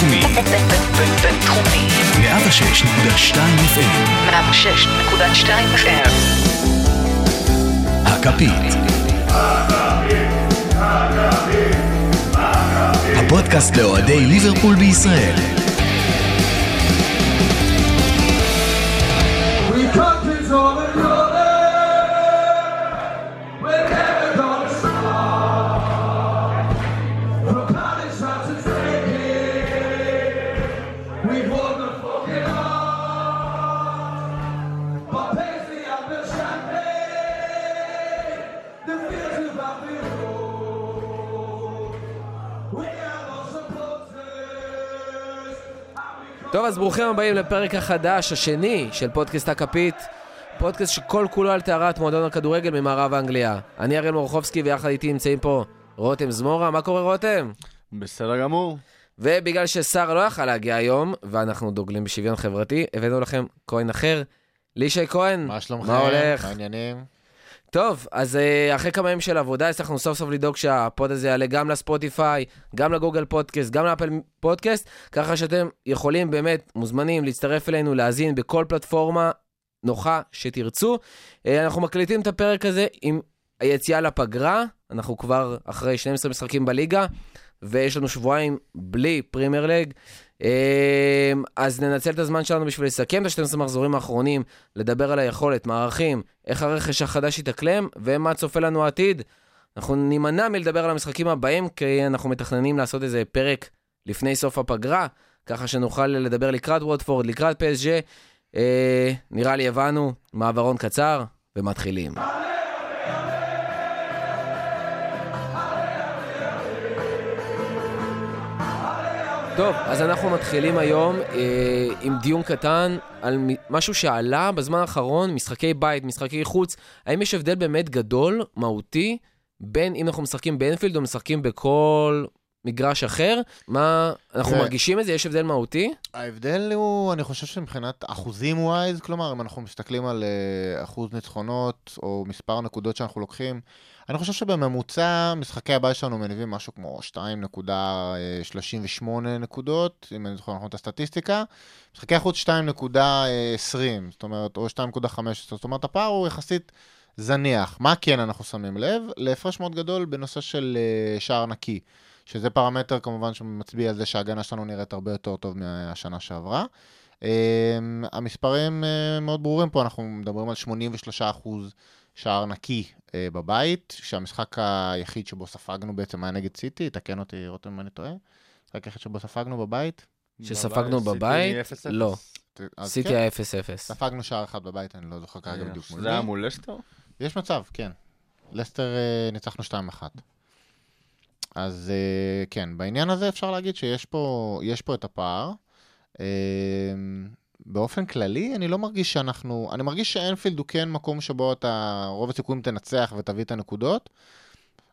בינתחומי. בינתחומי. 106.2 FM. 106.2 FM. הכפית. הפודקאסט לאוהדי ליברפול בישראל. אז ברוכים הבאים לפרק החדש, השני, של פודקאסט הכפית. פודקאסט שכל כולו על טהרת מועדון הכדורגל ממערב אנגליה. אני אראל מורחובסקי, ויחד איתי נמצאים פה רותם זמורה. מה קורה, רותם? בסדר גמור. ובגלל ששר לא יכל להגיע היום, ואנחנו דוגלים בשוויון חברתי, הבאנו לכם כהן אחר, לישי כהן. מה שלומכם? מה הולך? מה העניינים? טוב, אז uh, אחרי כמה ימים של עבודה, הצלחנו סוף סוף לדאוג שהפוד הזה יעלה גם לספוטיפיי, גם לגוגל פודקאסט, גם לאפל פודקאסט, ככה שאתם יכולים באמת, מוזמנים להצטרף אלינו, להאזין בכל פלטפורמה נוחה שתרצו. אה, אנחנו מקליטים את הפרק הזה עם היציאה לפגרה, אנחנו כבר אחרי 12 משחקים בליגה, ויש לנו שבועיים בלי פרימייר ליג. אמ, אז ננצל את הזמן שלנו בשביל לסכם את ה-12 מחזורים האחרונים, לדבר על היכולת, מערכים, איך הרכש החדש יתאקלם, ומה צופה לנו העתיד. אנחנו נימנע מלדבר על המשחקים הבאים, כי אנחנו מתכננים לעשות איזה פרק לפני סוף הפגרה, ככה שנוכל לדבר לקראת ווטפורד, לקראת PSG. אה, נראה לי הבנו, מעברון קצר, ומתחילים. טוב, אז אנחנו מתחילים היום אה, עם דיון קטן על משהו שעלה בזמן האחרון, משחקי בית, משחקי חוץ. האם יש הבדל באמת גדול, מהותי, בין אם אנחנו משחקים באנפילד או משחקים בכל מגרש אחר? מה, אנחנו תראה. מרגישים את זה? יש הבדל מהותי? ההבדל הוא, אני חושב שמבחינת אחוזים ווייז, כלומר, אם אנחנו מסתכלים על אה, אחוז ניצחונות או מספר נקודות שאנחנו לוקחים, אני חושב שבממוצע משחקי הבית שלנו מניבים משהו כמו 2.38 נקודות, אם אני זוכר נכון את הסטטיסטיקה. משחקי החוץ 2.20, זאת אומרת, או 2.15, זאת אומרת, הפער הוא יחסית זניח. מה כן אנחנו שמים לב? להפרש מאוד גדול בנושא של אה, שער נקי. שזה פרמטר כמובן שמצביע על זה שההגנה שלנו נראית הרבה יותר טוב מהשנה שעברה. Um, המספרים uh, מאוד ברורים פה, אנחנו מדברים על 83% שער נקי uh, בבית, שהמשחק היחיד שבו ספגנו בעצם היה נגד סיטי, תקן אותי רותם אם אני טועה. המשחק היחיד שבו ספגנו בבית. שספגנו בבית? 0-0. לא. סיטי כן, היה 0-0. ספגנו שער אחד בבית, אני לא זוכר כרגע בדיוק מול זה היה. מול לסטר? יש מצב, כן. לסטר uh, ניצחנו 2-1. אז uh, כן, בעניין הזה אפשר להגיד שיש פה, יש פה את הפער. באופן כללי, אני לא מרגיש שאנחנו... אני מרגיש שאנפילד הוא כן מקום שבו אתה, רוב הסיכויים תנצח ותביא את הנקודות.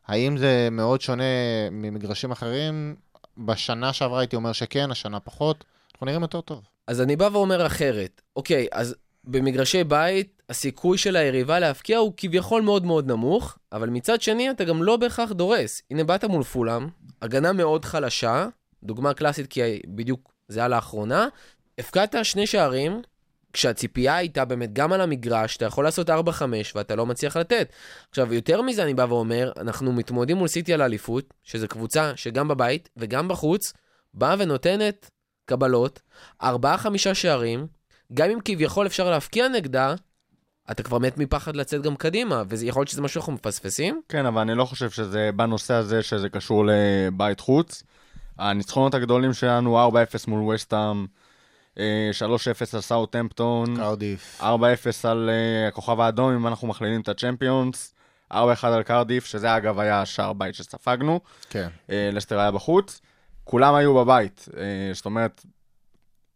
האם זה מאוד שונה ממגרשים אחרים? בשנה שעברה הייתי אומר שכן, השנה פחות. אנחנו נראים יותר טוב. אז אני בא ואומר אחרת. אוקיי, אז במגרשי בית, הסיכוי של היריבה להבקיע הוא כביכול מאוד מאוד נמוך, אבל מצד שני אתה גם לא בהכרח דורס. הנה באת מול פולאם, הגנה מאוד חלשה, דוגמה קלאסית כי בדיוק זה היה לאחרונה, הפקעת שני שערים, כשהציפייה הייתה באמת גם על המגרש, אתה יכול לעשות 4-5 ואתה לא מצליח לתת. עכשיו, יותר מזה אני בא ואומר, אנחנו מתמודדים מול סיטי על האליפות, שזו קבוצה שגם בבית וגם בחוץ, באה ונותנת קבלות, ארבעה חמישה שערים, גם אם כביכול אפשר להפקיע נגדה, אתה כבר מת מפחד לצאת גם קדימה, ויכול להיות שזה משהו שאנחנו מפספסים. כן, אבל אני לא חושב שזה בנושא הזה שזה קשור לבית חוץ. הניצחונות הגדולים שלנו, 4-0 מול וסטאם, 3-0 על סאוטהמפטון, קרדיף. 4-0 על אה, הכוכב האדום, אם אנחנו מכלילים את הצ'מפיונס, 4-1 על קרדיף, שזה אגב היה השער בית שספגנו, כן. אה, לסטר היה בחוץ. כולם היו בבית, אה, זאת אומרת,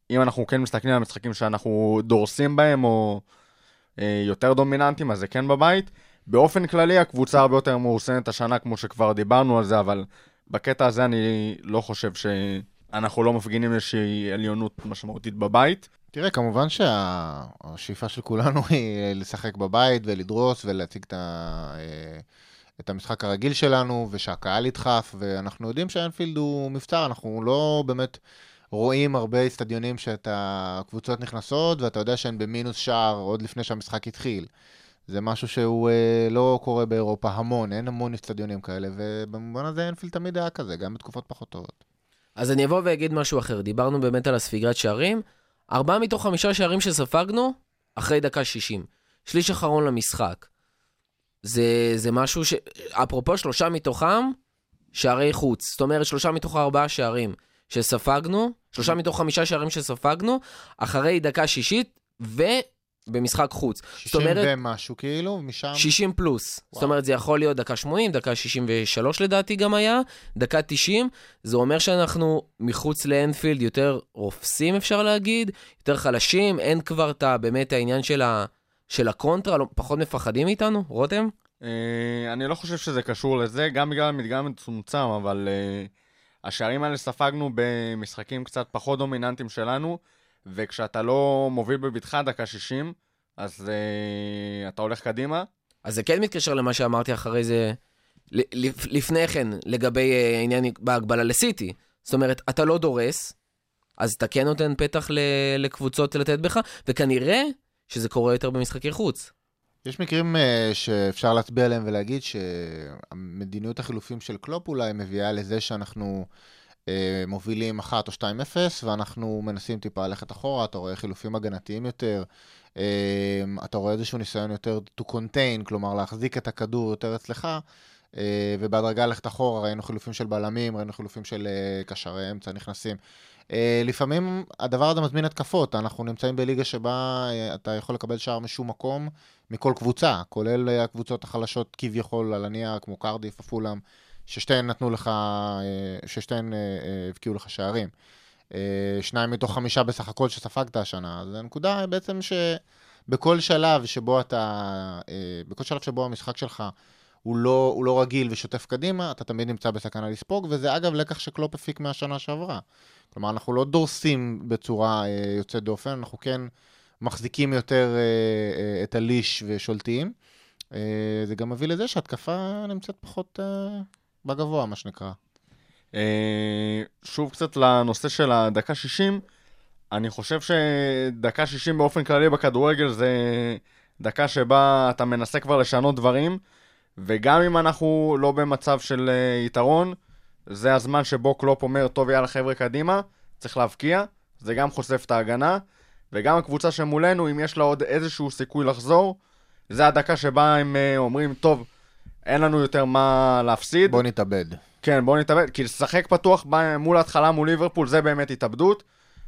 אם אנחנו כן מסתכלים על המשחקים שאנחנו דורסים בהם, או אה, יותר דומיננטיים, אז זה כן בבית. באופן כללי, הקבוצה הרבה יותר מאורסנת השנה, כמו שכבר דיברנו על זה, אבל בקטע הזה אני לא חושב שאנחנו לא מפגינים איזושהי עליונות משמעותית בבית. תראה, כמובן שהשאיפה של כולנו היא לשחק בבית ולדרוס ולהציג את, ה... אה, את המשחק הרגיל שלנו, ושהקהל ידחף, ואנחנו יודעים שאנפילד הוא מבצר, אנחנו לא באמת רואים הרבה אצטדיונים שאתה, קבוצות נכנסות, ואתה יודע שהן במינוס שער עוד לפני שהמשחק התחיל. זה משהו שהוא אה, לא קורה באירופה המון, אין המון אצטדיונים כאלה, ובמובן הזה אנפילד תמיד היה כזה, גם בתקופות פחות טובות. אז אני אבוא ואגיד משהו אחר. דיברנו באמת על הספיגת שערים. ארבעה מתוך חמישה שערים שספגנו, אחרי דקה 60. שליש אחרון למשחק. זה, זה משהו ש... אפרופו, שלושה מתוכם, שערי חוץ. זאת אומרת, שלושה מתוך ארבעה שערים שספגנו, שלושה מתוך חמישה שערים שספגנו, אחרי דקה שישית, ובמשחק חוץ. זאת 60 אומרת, ומשהו כאילו, משם... 60 פלוס. זאת אומרת, זה יכול להיות דקה 80, דקה 63 לדעתי גם היה, דקה 90. זה אומר שאנחנו מחוץ לאנפילד יותר רופסים, אפשר להגיד, יותר חלשים, אין כבר את באמת העניין של, ה, של הקונטרה, לא, פחות מפחדים מאיתנו, רותם? אה, אני לא חושב שזה קשור לזה, גם בגלל המדגם המצומצם, אבל אה, השערים האלה ספגנו במשחקים קצת פחות דומיננטיים שלנו, וכשאתה לא מוביל בבטחה דקה 60, אז אה, אתה הולך קדימה. אז זה כן מתקשר למה שאמרתי אחרי זה, לפני כן, לגבי אה, העניין בהגבלה לסיטי. זאת אומרת, אתה לא דורס, אז אתה כן נותן פתח ל- לקבוצות לתת בך, וכנראה שזה קורה יותר במשחקי חוץ. יש מקרים uh, שאפשר להצביע עליהם ולהגיד שהמדיניות החילופים של קלופ אולי מביאה לזה שאנחנו uh, מובילים 1 או 2-0, ואנחנו מנסים טיפה ללכת אחורה, אתה רואה חילופים הגנתיים יותר, uh, אתה רואה איזשהו ניסיון יותר to contain, כלומר להחזיק את הכדור יותר אצלך, uh, ובהדרגה ללכת אחורה, ראינו חילופים של בלמים, ראינו חילופים של קשרי אמצע נכנסים. לפעמים הדבר הזה מזמין התקפות, אנחנו נמצאים בליגה שבה אתה יכול לקבל שער משום מקום, מכל קבוצה, כולל אה, הקבוצות החלשות כביכול על הנייר, כמו קרדיף, עפולאם, ששתיהן נתנו לך, אה, ששתיהן אה, אה, הבקיעו לך שערים. שניים מתוך חמישה בסך הכל שספגת השנה. אז הנקודה היא בעצם שבכל שלב שבו אתה, בכל שלב שבו המשחק שלך הוא לא, הוא לא רגיל ושוטף קדימה, אתה תמיד נמצא בסכנה לספוג, וזה אגב לקח שקלופ הפיק מהשנה שעברה. כלומר, אנחנו לא דורסים בצורה יוצאת דופן, אנחנו כן מחזיקים יותר את הליש ושולטים. זה גם מביא לזה שהתקפה נמצאת פחות בגבוה, מה שנקרא. אה, שוב קצת לנושא של הדקה 60, אני חושב שדקה 60 באופן כללי בכדורגל זה דקה שבה אתה מנסה כבר לשנות דברים, וגם אם אנחנו לא במצב של אה, יתרון, זה הזמן שבו קלופ אומר, טוב יאללה חבר'ה קדימה, צריך להבקיע, זה גם חושף את ההגנה, וגם הקבוצה שמולנו, אם יש לה עוד איזשהו סיכוי לחזור, זה הדקה שבה הם אה, אומרים, טוב, אין לנו יותר מה להפסיד. בוא נתאבד. כן, בוא נתאבד, כי לשחק פתוח מול ההתחלה מול ליברפול זה באמת התאבדות.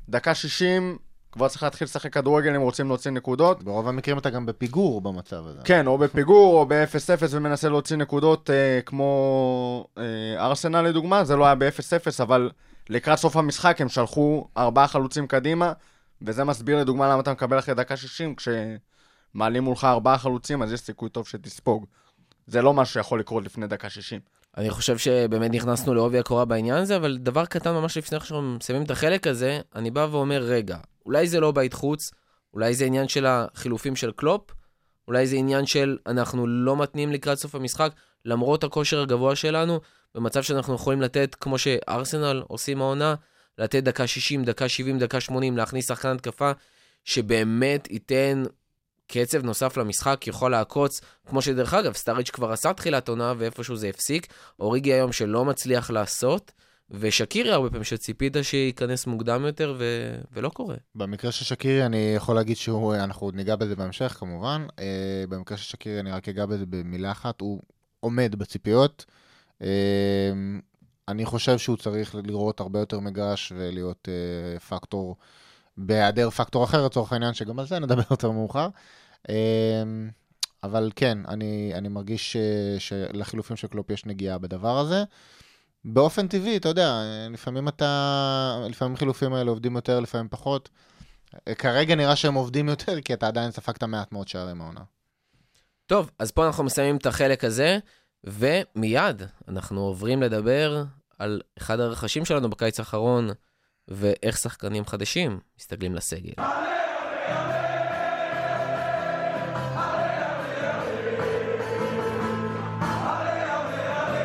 דקה 60, כבר צריך להתחיל לשחק כדורגל אם רוצים להוציא נקודות. ברוב המקרים אתה גם בפיגור במצב הזה. כן, או בפיגור או ב-0-0 ומנסה להוציא נקודות אה, כמו אה, ארסנל לדוגמה, זה לא היה ב-0-0, אבל לקראת סוף המשחק הם שלחו ארבעה חלוצים קדימה, וזה מסביר לדוגמה למה אתה מקבל אחרי דקה 60, כשמעלים מולך ארבעה חלוצים, אז יש סיכוי טוב שתספוג. זה לא משהו שיכול לקרות לפני דקה 60. אני חושב שבאמת נכנסנו לעובי הקורה בעניין הזה, אבל דבר קטן ממש לפני שאנחנו מסיימים את החלק הזה, אני בא ואומר, רגע, אולי זה לא בית חוץ, אולי זה עניין של החילופים של קלופ, אולי זה עניין של אנחנו לא מתנים לקראת סוף המשחק, למרות הכושר הגבוה שלנו, במצב שאנחנו יכולים לתת, כמו שארסנל עושים העונה, לתת דקה 60, דקה 70, דקה 80, להכניס שחקן התקפה, שבאמת ייתן קצב נוסף למשחק, יכול לעקוץ, כמו שדרך אגב, סטאריץ' כבר עשה תחילת עונה ואיפשהו זה הפסיק, אוריגי היום שלא מצליח לעשות, ושקירי הרבה פעמים שציפית שייכנס מוקדם יותר, ו... ולא קורה. במקרה של שקירי אני יכול להגיד שהוא, אנחנו עוד ניגע בזה בהמשך כמובן, אה, במקרה של שקירי אני רק אגע בזה במילה אחת, הוא עומד בציפיות. אה, אני חושב שהוא צריך לראות הרבה יותר מגרש ולהיות אה, פקטור, בהיעדר פקטור אחר לצורך העניין, שגם על זה נדבר יותר מאוחר. אה, אבל כן, אני, אני מרגיש ש, שלחילופים של קלופ יש נגיעה בדבר הזה. באופן טבעי, אתה יודע, לפעמים אתה, לפעמים החילופים האלה עובדים יותר, לפעמים פחות. כרגע נראה שהם עובדים יותר, כי אתה עדיין ספגת מעט מאוד שערים העונה. טוב, אז פה אנחנו מסיימים את החלק הזה, ומיד אנחנו עוברים לדבר על אחד הרכשים שלנו בקיץ האחרון, ואיך שחקנים חדשים מסתגלים לסגל.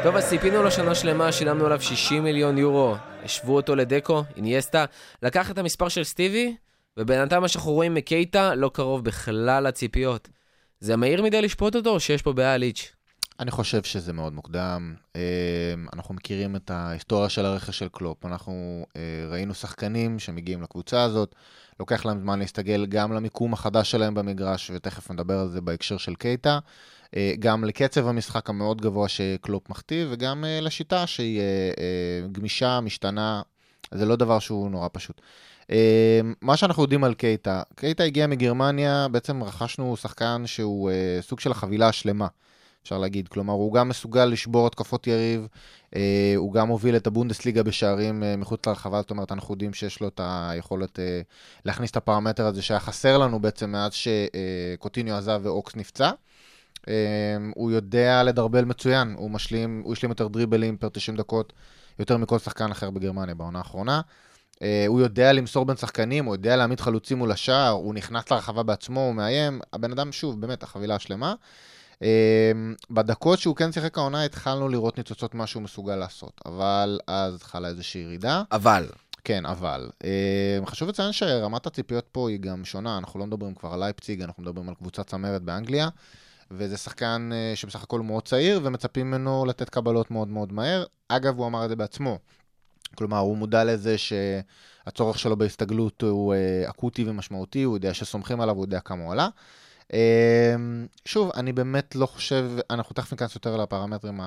טוב, אז ציפינו לו שנה שלמה, שילמנו עליו 60 מיליון יורו, השוו אותו לדקו, אינייסטה, לקח את המספר של סטיבי, ובינתיים מה שאנחנו רואים מקייטה לא קרוב בכלל לציפיות. זה מהיר מדי לשפוט אותו, או שיש פה בעיה ליץ'? אני חושב שזה מאוד מוקדם. אה, אנחנו מכירים את ההיסטוריה של הרכש של קלופ. אנחנו אה, ראינו שחקנים שמגיעים לקבוצה הזאת, לוקח להם זמן להסתגל גם למיקום החדש שלהם במגרש, ותכף נדבר על זה בהקשר של קייטה. אה, גם לקצב המשחק המאוד גבוה שקלופ מכתיב, וגם אה, לשיטה שהיא אה, גמישה, משתנה. זה לא דבר שהוא נורא פשוט. מה שאנחנו יודעים על קייטה, קייטה הגיע מגרמניה, בעצם רכשנו שחקן שהוא סוג של החבילה השלמה. אפשר להגיד. כלומר, הוא גם מסוגל לשבור התקפות יריב, אה, הוא גם הוביל את הבונדסליגה בשערים אה, מחוץ לרחבה, זאת אומרת, אנחנו יודעים שיש לו את היכולת אה, להכניס את הפרמטר הזה שהיה חסר לנו בעצם מאז שקוטיניו עזב ואוקס נפצע. אה, הוא יודע לדרבל מצוין, הוא משלים, הוא השלים יותר דריבלים פר 90 דקות, יותר מכל שחקן אחר בגרמניה בעונה האחרונה. אה, הוא יודע למסור בין שחקנים, הוא יודע להעמיד חלוצים מול השער, הוא נכנס לרחבה בעצמו, הוא מאיים. הבן אדם, שוב, באמת, החבילה השלמה. אה, בדקות שהוא כן שיחק העונה, התחלנו לראות ניצוצות מה שהוא מסוגל לעשות, אבל אז חלה איזושהי ירידה. אבל, כן, אבל. אה, חשוב לציין שרמת הציפיות פה היא גם שונה, אנחנו לא מדברים כבר על לייפציג, אנחנו מדברים על קבוצת צמרת באנגליה, וזה שחקן אה, שבסך הכל הוא מאוד צעיר, ומצפים ממנו לתת קבלות מאוד מאוד מהר. אגב, הוא אמר את זה בעצמו. כלומר, הוא מודע לזה שהצורך שלו בהסתגלות הוא אה, אקוטי ומשמעותי, הוא יודע שסומכים עליו, הוא יודע כמה הוא עלה. אה, שוב, אני באמת לא חושב, אנחנו תכף ניכנס יותר לפרמטרים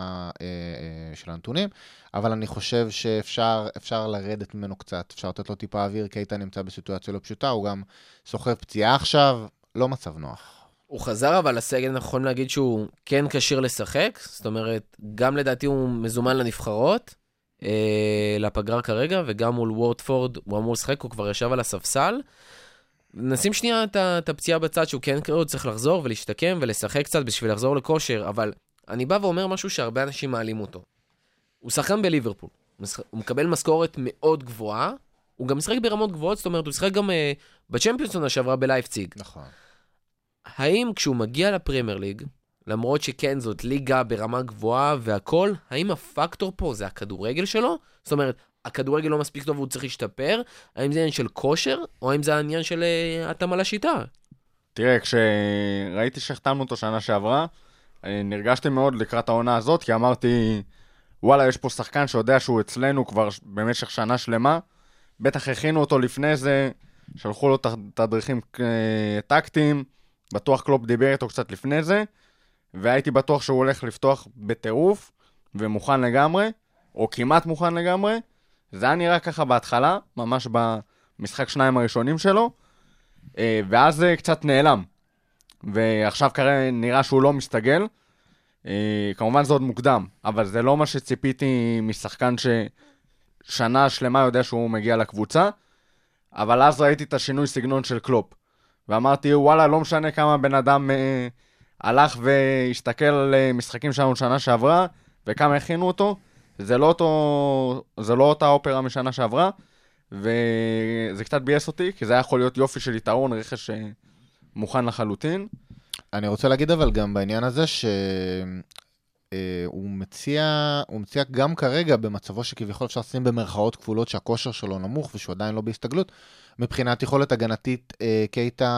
של הנתונים, אבל אני חושב שאפשר אפשר לרדת ממנו קצת, אפשר לתת לו טיפה אוויר, קייטה נמצא בסיטואציה לא פשוטה, הוא גם סוחב פציעה עכשיו, לא מצב נוח. הוא חזר אבל לסגל, אנחנו יכולים להגיד שהוא כן כשיר לשחק, זאת אומרת, גם לדעתי הוא מזומן לנבחרות, אה, לפגרה כרגע, וגם מול וורדפורד הוא אמור לשחק, הוא כבר ישב על הספסל. נשים שנייה את הפציעה בצד, שהוא כן עוד צריך לחזור ולהשתקם ולשחק קצת בשביל לחזור לכושר, אבל אני בא ואומר משהו שהרבה אנשים מעלים אותו. הוא שחקן בליברפול, הוא מקבל משכורת מאוד גבוהה, הוא גם משחק ברמות גבוהות, זאת אומרת, הוא שיחק גם אה, בצ'מפיונס עונה שעברה בלייפציג. נכון. האם כשהוא מגיע לפרמייר ליג, למרות שכן זאת ליגה ברמה גבוהה והכל, האם הפקטור פה זה הכדורגל שלו? זאת אומרת, הכדורגל לא מספיק טוב והוא צריך להשתפר? האם זה עניין של כושר, או האם זה העניין של אה, התאמה לשיטה? תראה, כשראיתי שהחתמנו אותו שנה שעברה, אה, נרגשתי מאוד לקראת העונה הזאת, כי אמרתי, וואלה, יש פה שחקן שיודע שהוא אצלנו כבר במשך שנה שלמה, בטח הכינו אותו לפני זה, שלחו לו תדריכים אה, טקטיים, בטוח קלופ דיבר איתו קצת לפני זה, והייתי בטוח שהוא הולך לפתוח בטירוף, ומוכן לגמרי, או כמעט מוכן לגמרי. זה היה נראה ככה בהתחלה, ממש במשחק שניים הראשונים שלו, אה, ואז זה קצת נעלם. ועכשיו כרגע נראה שהוא לא מסתגל. אה, כמובן זה עוד מוקדם, אבל זה לא מה שציפיתי משחקן ששנה שלמה יודע שהוא מגיע לקבוצה. אבל אז ראיתי את השינוי סגנון של קלופ. ואמרתי, וואלה, לא משנה כמה בן אדם אה, הלך והסתכל על אה, משחקים שלנו שנה שעברה, וכמה הכינו אותו, זה לא, אותו, זה לא אותה אופרה משנה שעברה, וזה קצת ביאס אותי, כי זה היה יכול להיות יופי של יתרון, רכש אה, מוכן לחלוטין. אני רוצה להגיד אבל גם בעניין הזה שהוא מציע, הוא מציע גם כרגע במצבו שכביכול אפשר לשים במרכאות כפולות שהכושר שלו נמוך ושהוא עדיין לא בהסתגלות, מבחינת יכולת הגנתית אה, קייטה,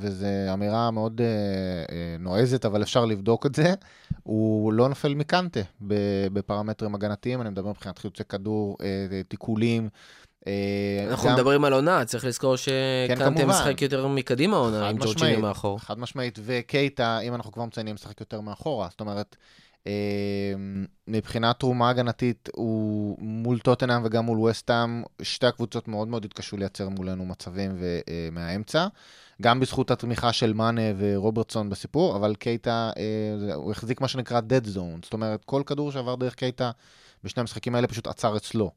וזו אמירה מאוד אה, אה, נועזת, אבל אפשר לבדוק את זה, הוא לא נופל מקנטה בפרמטרים הגנתיים, אני מדבר מבחינת חילוצי כדור, אה, תיקולים. אה, אנחנו גם- מדברים על עונה, צריך לזכור שקנטה כמובן. משחק יותר מקדימה עונה, עם ג'ורג'יני מאחור. חד משמעית, וקייטה, אם אנחנו כבר מציינים, משחק יותר מאחורה. זאת אומרת, אה, מבחינת תרומה הגנתית, הוא מול טוטנאם וגם מול וסטאם, שתי הקבוצות מאוד מאוד התקשו לייצר מולנו מצבים אה, מהאמצע. גם בזכות התמיכה של מאנה ורוברטסון בסיפור, אבל קייטה, אה, הוא החזיק מה שנקרא dead zone. זאת אומרת, כל כדור שעבר דרך קייטה בשני המשחקים האלה פשוט עצר אצלו.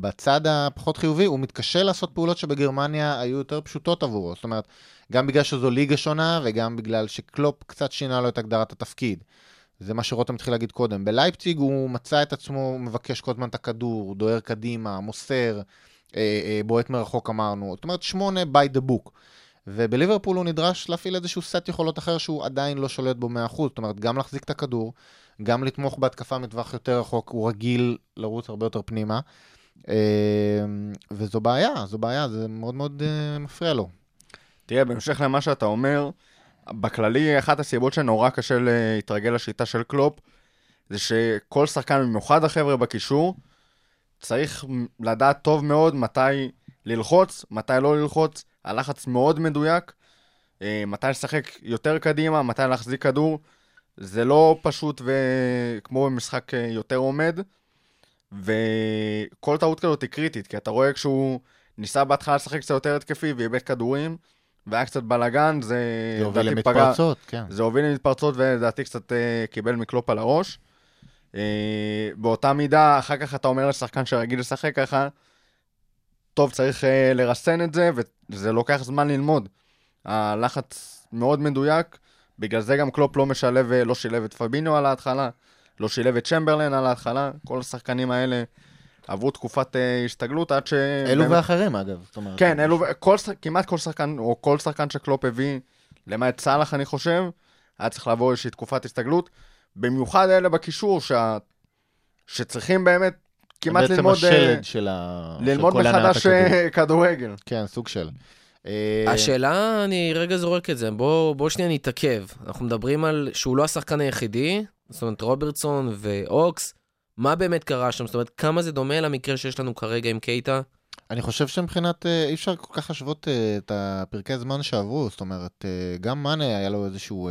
בצד הפחות חיובי, הוא מתקשה לעשות פעולות שבגרמניה היו יותר פשוטות עבורו. זאת אומרת, גם בגלל שזו ליגה שונה, וגם בגלל שקלופ קצת שינה לו את הגדרת התפקיד. זה מה שרותם התחיל להגיד קודם. בלייפציג הוא מצא את עצמו מבקש כל הזמן את הכדור, דוהר קדימה, מוסר, אה, אה, בועט מרחוק אמרנו. זאת אומרת, שמונה by the book. ובליברפול הוא נדרש להפעיל איזשהו סט יכולות אחר שהוא עדיין לא שולט בו 100%. זאת אומרת, גם להחזיק את הכדור, גם לתמוך בהתקפה מטווח יותר רחוק, הוא רגיל לרוץ הרבה יותר פנימה. אה, וזו בעיה, זו בעיה, זה מאוד מאוד אה, מפריע לו. תראה, בהמשך למה שאתה אומר, בכללי, אחת הסיבות שנורא קשה להתרגל לשיטה של קלופ, זה שכל שחקן, במיוחד החבר'ה בקישור, צריך לדעת טוב מאוד מתי ללחוץ, מתי לא ללחוץ, הלחץ מאוד מדויק, אה, מתי לשחק יותר קדימה, מתי להחזיק כדור. זה לא פשוט וכמו במשחק אה, יותר עומד, וכל טעות כזאת היא קריטית, כי אתה רואה כשהוא ניסה בהתחלה לשחק קצת יותר התקפי ואיבד כדורים, והיה קצת בלאגן, זה... זה הוביל לדעתי פגע- למתפרצות, כן. זה הוביל למתפרצות ולדעתי קצת אה, קיבל מקלופ על הראש. אה, באותה מידה, אחר כך אתה אומר לשחקן שרגיל לשחק ככה, טוב, צריך אה, לרסן את זה, וזה לוקח זמן ללמוד. הלחץ מאוד מדויק, בגלל זה גם קלופ לא משלב, לא שילב את פביניו על ההתחלה, לא שילב את צ'מברלן על ההתחלה, כל השחקנים האלה עברו תקופת אה, הסתגלות עד ש... אלו באמת- ואחרים, אגב. זאת אומרת, כן, אלו, כל, כמעט כל שחקן, או כל שחקן שקלופ הביא, למעט סאלח, אני חושב, היה צריך לעבור איזושהי תקופת הסתגלות. במיוחד אלה בקישור, שה... שצריכים באמת כמעט בעצם ללמוד, אה, השלד של ה... של ללמוד הנעת מחדש. אה, כדורגל. כן, סוג של. אה, השאלה, אני רגע זורק את זה, בוא, בוא שנייה נתעכב. אנחנו מדברים על שהוא לא השחקן היחידי, זאת אומרת רוברטסון ואוקס, מה באמת קרה שם? זאת אומרת, כמה זה דומה למקרה שיש לנו כרגע עם קייטה? אני חושב שמבחינת, אה, אי אפשר כל כך להשוות אה, את הפרקי זמן שעברו, זאת אומרת, גם מאנה היה לו איזשהו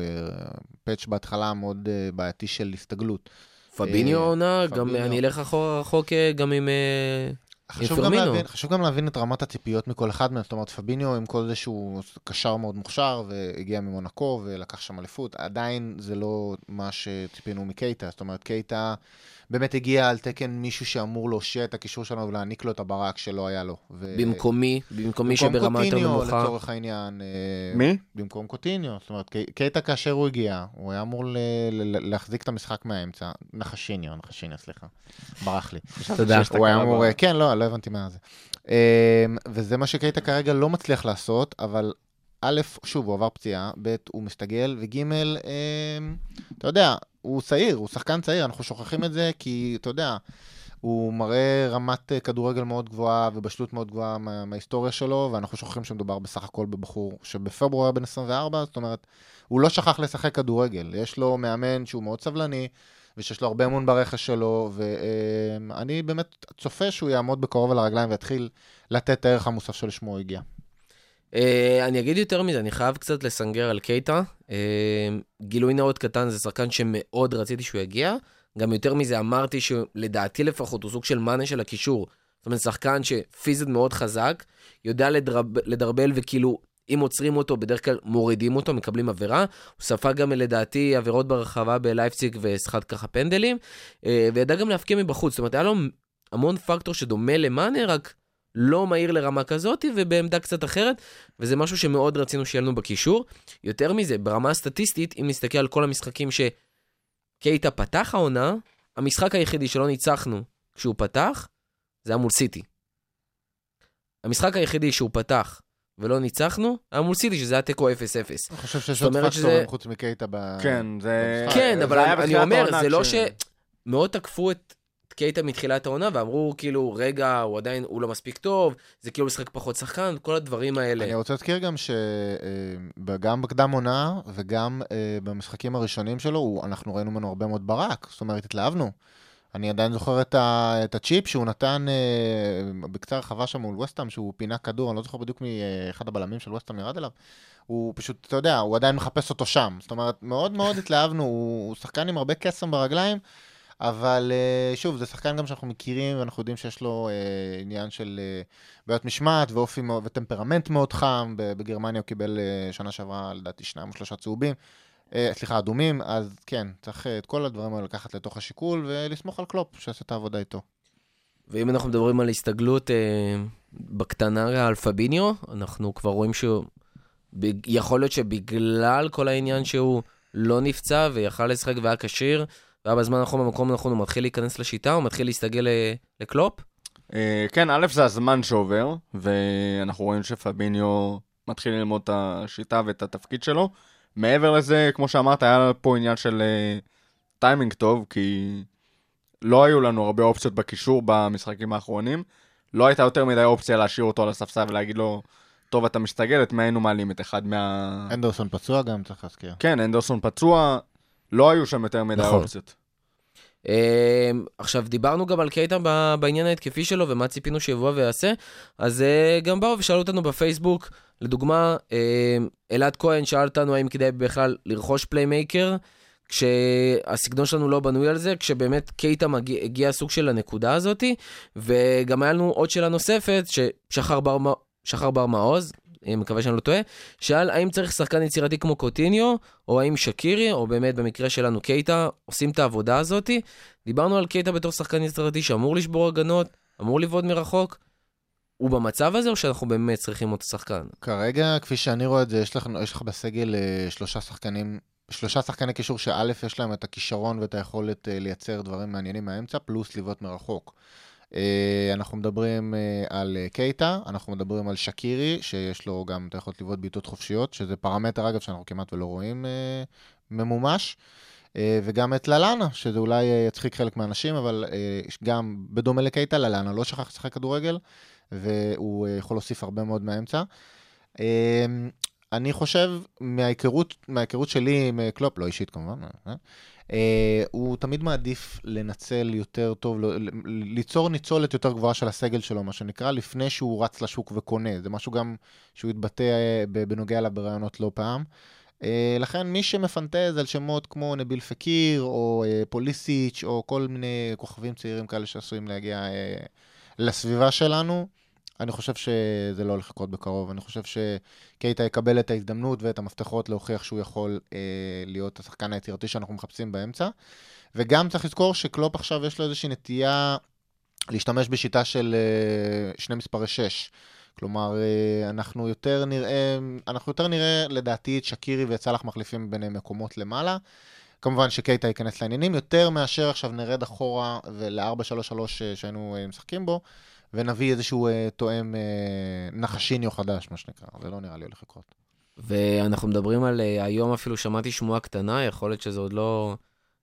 פאץ' בהתחלה מאוד בעייתי של הסתגלות. פביניו העונה, גם. אני אלך אחורה רחוק גם עם... חשוב גם. להבין, חשוב גם להבין את רמת הציפיות מכל אחד מהם, זאת אומרת, פביניו עם כל זה שהוא קשר מאוד מוכשר והגיע ממונקו ולקח שם אליפות, עדיין זה לא מה שציפינו מקייטה, זאת אומרת, קייטה באמת הגיע על תקן מישהו שאמור להושיע את הקישור שלנו ולהעניק לו את הברק שלא היה לו. ו... במקומי, במקומי במקום שברמה יותר קוטיניו, נמוכה. לצורך העניין. אה, מי? במקום קוטיניו. זאת אומרת, קייטה כאשר הוא הגיע, הוא היה אמור ל- ל- להחזיק את המשחק מהאמצע. נחשיניו, נחשיניו, סליחה. ברח לי. תודה. הוא היה אמור, כן, לא, לא הבנתי מה זה. אמ, וזה מה שקייטה כרגע לא מצליח לעשות, אבל א', שוב, הוא עבר פציעה, ב', הוא מסתגל, וג', אמ, אתה יודע, הוא צעיר, הוא שחקן צעיר, אנחנו שוכחים את זה כי, אתה יודע, הוא מראה רמת אה, כדורגל מאוד גבוהה ובשלות מאוד גבוהה מה, מההיסטוריה שלו, ואנחנו שוכחים שמדובר בסך הכל בבחור שבפברואר בן 24, זאת אומרת, הוא לא שכח לשחק כדורגל. יש לו מאמן שהוא מאוד סבלני, ושיש לו הרבה אמון ברכש שלו, ואני באמת צופה שהוא יעמוד בקרוב על הרגליים ויתחיל לתת את הערך המוסף שלשמו הוא הגיע. אה, אני אגיד יותר מזה, אני חייב קצת לסנגר על קייטה. אה, גילוי נאות קטן, זה שחקן שמאוד רציתי שהוא יגיע. גם יותר מזה, אמרתי שלדעתי לפחות, הוא סוג של מאנה של הקישור. זאת אומרת, שחקן שפיזית מאוד חזק, יודע לדרב, לדרבל וכאילו, אם עוצרים אותו, בדרך כלל מורידים אותו, מקבלים עבירה. הוא ספג גם לדעתי עבירות ברחבה בלייפציג וסחט ככה פנדלים, אה, וידע גם להפקיע מבחוץ. זאת אומרת, היה לו המון פקטור שדומה למאנה, רק לא מהיר לרמה כזאת ובעמדה קצת אחרת, וזה משהו שמאוד רצינו שיהיה לנו בקישור. יותר מזה, ברמה הסטטיסטית, אם נסתכל על כל המשחקים שקייטה פתח העונה, המשחק היחידי שלא ניצחנו כשהוא פתח, זה היה מול סיטי. המשחק היחידי שהוא פתח ולא ניצחנו, היה מול סיטי, שזה היה תיקו 0-0. אני חושב שיש עוד פקטורים שזה- חוץ מקייטה ב... כן, זה... כן, זה אבל אני, אני אומר, זה לא כש- ש... מאוד תקפו את קייטה מתחילת העונה, ואמרו כאילו, רגע, הוא עדיין, הוא לא מספיק טוב, זה כאילו משחק פחות שחקן, כל הדברים האלה. אני רוצה להזכיר גם שגם בקדם עונה וגם אה, במשחקים הראשונים שלו, אנחנו ראינו ממנו הרבה מאוד ברק, זאת אומרת, התלהבנו. אני עדיין זוכר את, ה, את הצ'יפ שהוא נתן אה, בקצה הרחבה שם מול וסטאם, שהוא פינה כדור, אני לא זוכר בדיוק מאחד הבלמים של וסטאם ירד אליו. הוא פשוט, אתה יודע, הוא עדיין מחפש אותו שם. זאת אומרת, מאוד מאוד התלהבנו, הוא, הוא שחקן עם הרבה קסם ברגליים, אבל אה, שוב, זה שחקן גם שאנחנו מכירים, ואנחנו יודעים שיש לו אה, עניין של אה, בעיות משמעת ואופי וטמפרמנט מאוד חם. בגרמניה הוא קיבל שנה שעברה, לדעתי, שניים או שלושה צהובים. סליחה, אדומים, אז כן, צריך את כל הדברים האלה לקחת לתוך השיקול ולסמוך על קלופ, שיעשה את העבודה איתו. ואם אנחנו מדברים על הסתגלות בקטנה על פביניו, אנחנו כבר רואים שהוא... יכול להיות שבגלל כל העניין שהוא לא נפצע ויכל לשחק והיה כשיר, והיה בזמן הנכון במקום הנכון, הוא מתחיל להיכנס לשיטה, הוא מתחיל להסתגל לקלופ. אה, כן, א', זה הזמן שעובר, ואנחנו רואים שפביניו מתחיל ללמוד את השיטה ואת התפקיד שלו. מעבר לזה, כמו שאמרת, היה פה עניין של אה, טיימינג טוב, כי לא היו לנו הרבה אופציות בקישור במשחקים האחרונים. לא הייתה יותר מדי אופציה להשאיר אותו על הספסל ולהגיד לו, טוב, אתה מסתגל, את מי היינו מעלים? את אחד מה... אנדרסון פצוע גם, צריך להזכיר. כן, אנדרסון פצוע, לא היו שם יותר מדי נכון. אופציות. אמ, עכשיו, דיברנו גם על קייטה בעניין ההתקפי שלו ומה ציפינו שיבוא ויעשה, אז אה, גם באו ושאלו אותנו בפייסבוק, לדוגמה, אמ, אלעד כהן שאל אותנו האם כדאי בכלל לרכוש playmaker, כשהסגנון שלנו לא בנוי על זה, כשבאמת קייטה מגיע, הגיע סוג של הנקודה הזאתי, וגם היה לנו עוד שאלה נוספת, ששחר בר, שחר בר מעוז, מקווה שאני לא טועה, שאל האם צריך שחקן יצירתי כמו קוטיניו, או האם שקירי, או באמת במקרה שלנו קייטה, עושים את העבודה הזאתי. דיברנו על קייטה בתור שחקן יצירתי שאמור לשבור הגנות, אמור לבעוט מרחוק. הוא במצב הזה, או שאנחנו באמת צריכים אותו שחקן? כרגע, כפי שאני רואה את זה, יש לך, יש לך בסגל אה, שלושה שחקנים, שלושה שחקני קישור שא', יש להם את הכישרון ואת היכולת אה, לייצר דברים מעניינים מהאמצע, פלוס לבעוט מרחוק. אה, אנחנו מדברים אה, על אה, קייטה, אנחנו מדברים על שקירי, שיש לו גם את היכולת לבעוט בעיטות חופשיות, שזה פרמטר, אגב, שאנחנו כמעט ולא רואים ממומש. וגם את ללאנה, שזה אולי יצחיק חלק מהאנשים, אבל גם בדומה לקייטה, ללאנה לא שכח לשחק כדורגל, והוא יכול להוסיף הרבה מאוד מהאמצע. אני חושב, מההיכרות, מההיכרות שלי עם קלופ, לא אישית כמובן, הוא תמיד מעדיף לנצל יותר טוב, ל- ל- ליצור ניצולת יותר גבוהה של הסגל שלו, מה שנקרא, לפני שהוא רץ לשוק וקונה. זה משהו גם שהוא התבטא אה, בנוגע לה בראיונות לא פעם. אה, לכן מי שמפנטז על שמות כמו נביל פקיר, או אה, פוליסיץ', או כל מיני כוכבים צעירים כאלה שעשויים להגיע אה, לסביבה שלנו, אני חושב שזה לא הולך לקרות בקרוב. אני חושב שקייטה יקבל את ההזדמנות ואת המפתחות להוכיח שהוא יכול אה, להיות השחקן היצירתי שאנחנו מחפשים באמצע. וגם צריך לזכור שקלופ עכשיו יש לו איזושהי נטייה להשתמש בשיטה של אה, שני מספרי 6. כלומר, אה, אנחנו יותר נראה, אנחנו יותר נראה לדעתי את שקירי ואת סאלח מחליפים ביניהם מקומות למעלה. כמובן שקייטה ייכנס לעניינים, יותר מאשר עכשיו נרד אחורה ול-4-3-3 אה, שהיינו אה, משחקים בו, ונביא איזשהו אה, תואם אה, נחשיניו חדש, מה שנקרא. זה לא נראה לי הולך לקרות. ואנחנו מדברים על, אה, היום אפילו שמעתי שמועה קטנה, יכול להיות שזה עוד לא,